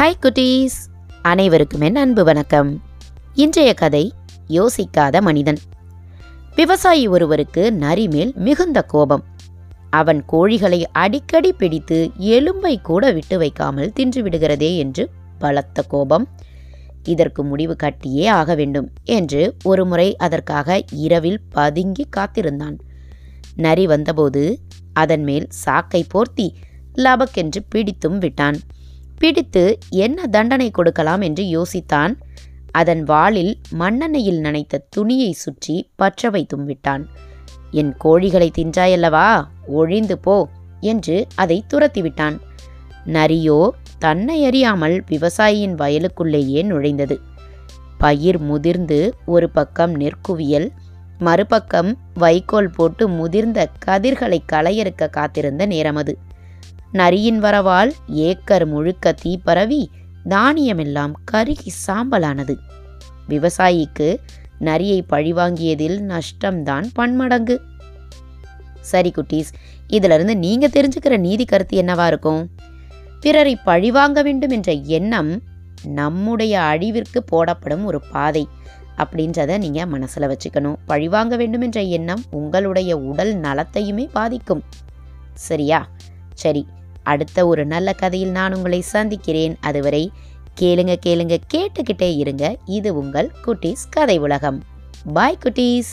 Hi குட்டீஸ். அனைவருக்கும் என் அன்பு வணக்கம். இன்றைய கதை யோசிக்காத மனிதன். விவசாயி ஒருவருக்கு நரி மேல் மிகுந்த கோபம். அவன் கோழிகளை அடிக்கடி பிடித்து எலும்பை கூட விட்டு வைக்காமல் தின்று விடுகிறதே என்று பலத்த கோபம். இதற்கு முடிவு கட்டியே ஆக வேண்டும் என்று ஒருமுறை அதற்காக இரவில் பதுங்கி காத்திருந்தான். நரி வந்தபோது அதன் மேல் சாக்கை போர்த்தி லபக்கென்று பிடித்தும் விட்டான். பிடித்து என்ன தண்டனை கொடுக்கலாம் என்று யோசித்தான். அதன் வாளில் மண்ணெண்ணெயில் நனைத்த துணியை சுற்றி பற்ற வைத்தும் விட்டான். என் கோழிகளை தின்றாயல்லவா? ஒழிந்து போ என்று அதை துரத்தி விட்டான். நரியோ தன்னை அறியாமல் விவசாயியின் வயலுக்குள்ளேயே நுழைந்தது. பயிர் முதிர்ந்து ஒரு பக்கம் நெற்குவியல் மறுபக்கம் வைக்கோல் போட்டு முதிர்ந்த கதிர்களை களையறுக்க காத்திருந்த நேரம் அது. நரியின் வரவால் ஏக்கர் முழுக்க தீ பரவி தானியமெல்லாம் கருகி சாம்பலானது. விவசாயிக்கு நரியை பழிவாங்கியதில் நஷ்டம்தான் பன்மடங்கு. சரி குட்டீஸ் இதிலிருந்து நீங்கள் நீங்க தெரிஞ்சுக்கிற நீதி கருத்து என்னவா இருக்கும்? பிறரை பழிவாங்க வேண்டும் என்ற எண்ணம் நம்முடைய அழிவிற்கு போடப்படும் ஒரு பாதை. அப்படின்றத நீங்க மனசுல வச்சுக்கணும். பழிவாங்க வேண்டும் என்ற எண்ணம் உங்களுடைய உடல் நலத்தையுமே பாதிக்கும். சரியா? சரி அடுத்த ஒரு நல்ல கதையில் நான் உங்களை சந்திக்கிறேன். அதுவரை கேளுங்க கேளுங்க கேட்டுக்கிட்டே இருங்க. இது உங்கள் குட்டீஸ் கதை உலகம். பாய் குட்டீஸ்.